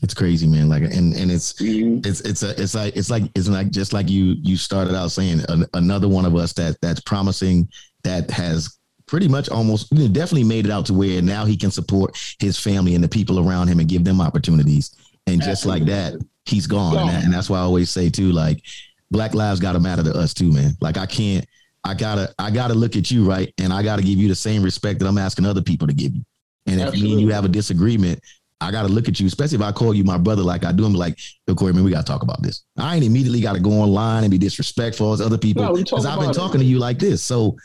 It's crazy, man. Like, and and it's Mhm. it's it's a it's like it's like it's like just like you you started out saying an, another one of us that that's promising that has pretty much almost you know, definitely made it out to where now he can support his family and the people around him and give them opportunities. And just like that, he's gone. And, that- and that's why I always say too, like Black lives got to matter to us too, man. Like I can't, I gotta, I gotta look at you right, and I gotta give you the same respect that I'm asking other people to give you. And if me and you have a disagreement, I gotta look at you, especially if I call you my brother like I do. I'm like, yo, Corey, man, we gotta talk about this. I ain't immediately gotta go online and be disrespectful as other people No, because I've been it. talking to you like this. So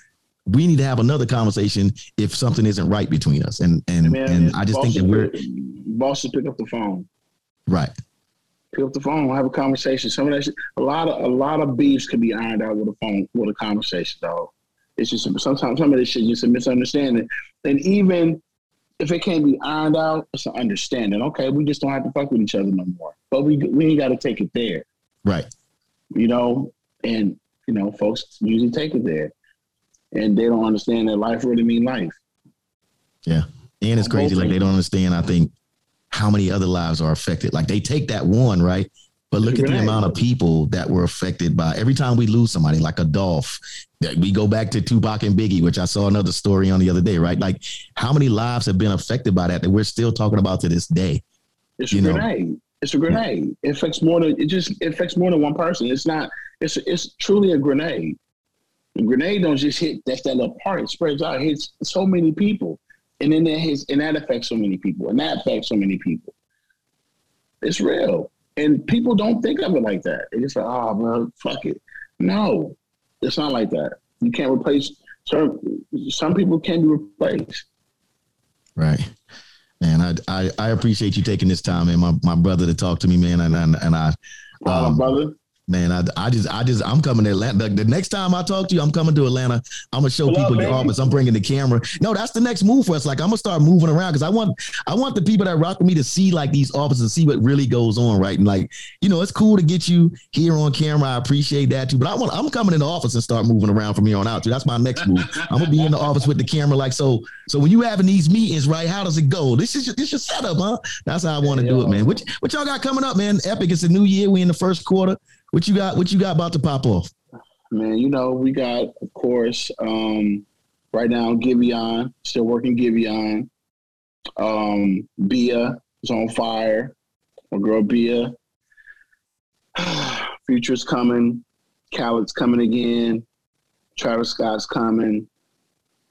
we need to have another conversation if something isn't right between us. And and Man, and I just think that we're boss should pick up the phone. right. Pick up the phone, we'll have a conversation. Some of that shit, a lot of a lot of beefs can be ironed out with a phone with a conversation, dog. It's just sometimes some of this shit just a misunderstanding. And even if it can't be ironed out, it's an understanding. Okay, we just don't have to fuck with each other no more. But we we ain't got to take it there, Right. you know. And you know, folks usually take it there, and they don't understand that life really mean life. Yeah. And it's crazy. Like they don't understand, I think, how many other lives are affected. Like they take that one, right? But look at the amount of people that were affected by every time we lose somebody, like a Dolph. That we go back to Tupac and Biggie, which I saw another story on the other day, right? Like how many lives have been affected by that that we're still talking about to this day? It's You a know. grenade. It's a grenade. It affects more than it just it affects more than one person. It's not. It's it's truly a grenade. A grenade don't just hit that's that little part. It spreads out. It hits so many people, and then it hits and that affects so many people, and that affects so many people. It's real, and people don't think of it like that. They just like, oh well, fuck it. No, it's not like that. You can't replace. Some some people can be replaced. Right. Man, I, I I appreciate you taking this time, man, my, my brother to talk to me, man. And and, and I Um, brother, Man, I, I just, I just, I'm coming to Atlanta. The, the next time I talk to you, I'm coming to Atlanta. I'm gonna show up, people your office. I'm bringing the camera. No, that's the next move for us. Like, I'm gonna start moving around because I want, I want the people that rock with me to see like these offices, and see what really goes on, right? And like, you know, it's cool to get you here on camera. I appreciate that too. But I want, I'm coming in the office and start moving around from here on out too. That's my next move. I'm gonna be in the office with the camera, like so. So when you having these meetings, right? How does it go? This is your, this your setup, huh? That's how I want to do it, man. What, what y'all got coming up, man? Epic. It's a new year. We in the first quarter. What you got? What you got about to pop off? Man, you know, we got, of course, um, right now, Giveon, still working Giveon. Um, Bia is on fire. My girl Bia. Future's coming. Khaled's coming again. Travis Scott's coming.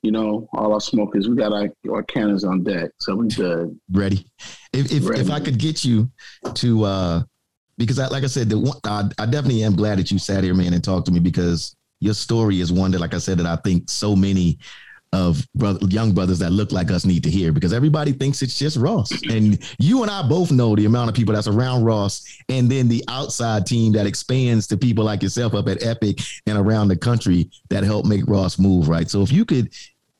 You know, all our smokers. We got our, our cannons on deck, so we good. Ready? If if, Ready. if I could get you to uh because I like I said, the one, I, I definitely am glad that you sat here, man, and talked to me because your story is one that, like I said, that I think so many of brother, young brothers that look like us need to hear because everybody thinks it's just Ross. And you and I both know the amount of people that's around Ross and then the outside team that expands to people like yourself up at Epic and around the country that help make Ross move, right? So if you could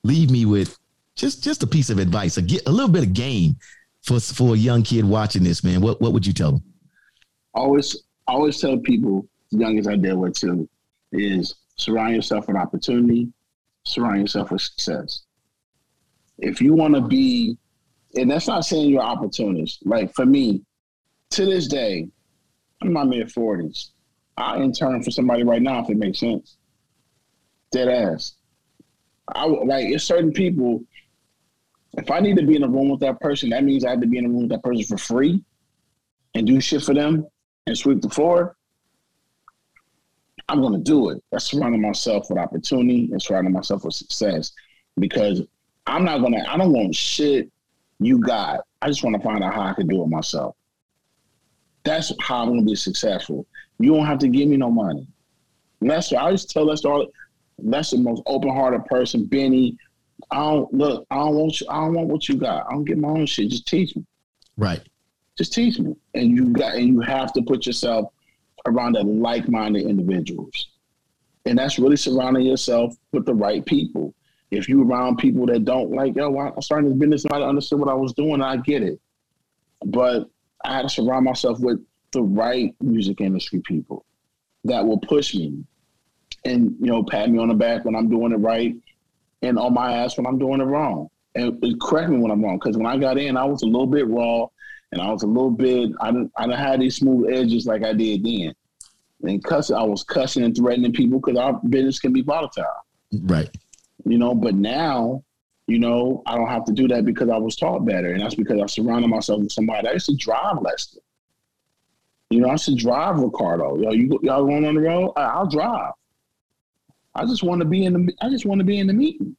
leave me with just just a piece of advice, a, get, a little bit of game for for a young kid watching this, man, what what would you tell them? Always always tell people, young as I deal with too, is surround yourself with opportunity, surround yourself with success. If you want to be, and that's not saying you're opportunist. Like for me, to this day, I'm in my mid 40s. I intern for somebody right now if it makes sense. Dead ass. I like it's certain people. If I need to be in a room with that person, that means I have to be in a room with that person for free and do shit for them and sweep the floor. I'm gonna do it. That's surrounding myself with opportunity and surrounding myself with success. Because I'm not gonna, I don't want shit you got. I just want to find out how I can do it myself. That's how I'm gonna be successful. You don't have to give me no money. Lester, I just tell Lester all Lester the most open hearted person. Benny, I don't look, I don't want you, I don't want what you got. I don't get my own shit. Just teach me. Right. Just teach me. And you got and you have to put yourself around the like-minded individuals. And that's really surrounding yourself with the right people. If you around people that don't like, yo, I'm starting this business, I understood what I was doing, I get it. But I had to surround myself with the right music industry people that will push me and you know pat me on the back when I'm doing it right and on my ass when I'm doing it wrong and, correct me when I'm wrong because when I got in I was a little bit raw and I was a little bit I didn't I didn't have these smooth edges like I did then and cussing I was cussing and threatening people because our business can be volatile right you know but now you know I don't have to do that because I was taught better and that's because I surrounded myself with somebody that used to drive Lester you know, I should drive Ricardo. Yo, you y'all going on the road? I'll drive. I just want to be in the. I just want to be in the meeting.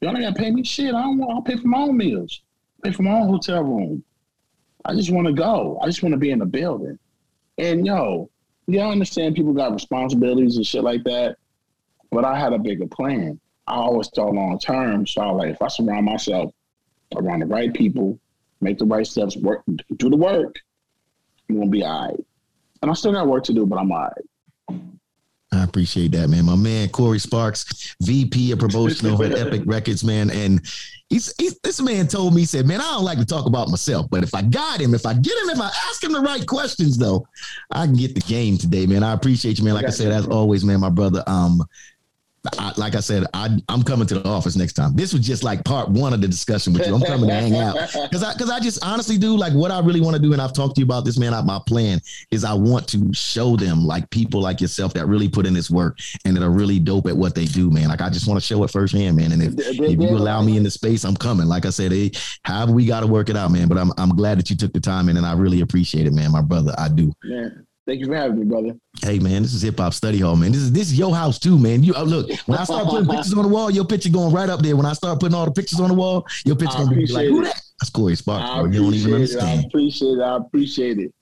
Y'all ain't gotta pay me shit. I don't want. I'll pay for my own meals. Pay for my own hotel room. I just want to go. I just want to be in the building. And yo, y'all understand people got responsibilities and shit like that. But I had a bigger plan. I always thought long term. So I like, if I surround myself around the right people, make the right steps, work, do the work, you're gonna be all right. And I still got work to do, but I'm all right. I appreciate that, man. My man Corey Sparks, VP of promotion over at Epic Records, man. And he's, he's, this man told me, he said, Man, I don't like to talk about myself, but if I got him, if I get him, if I ask him the right questions, though, I can get the game today, man. I appreciate you, man. Like I said, as always, man, my brother. Um, I, like I said, I, am coming to the office next time. This was just like part one of the discussion with you. I'm coming to hang out because I because I just honestly do like what I really want to do, and I've talked to you about this, man. I, my plan is I want to show them like people like yourself that really put in this work and that are really dope at what they do, man. Like I just want to show it firsthand, man. And if, if you allow me in the space, I'm coming. Like I said, hey, however we got to work it out, man. But I'm I'm glad that you took the time in, and I really appreciate it, man. My brother, I do. Yeah. Thank you for having me, brother. Hey man, this is hip hop study hall, man. This is this is your house too, man. You uh, look when I start putting pictures on the wall, your picture going right up there. When I start putting all the pictures on the wall, your picture gonna be like, who that? That's Corey Sparks. I you don't even understand. It. I appreciate it. I appreciate it.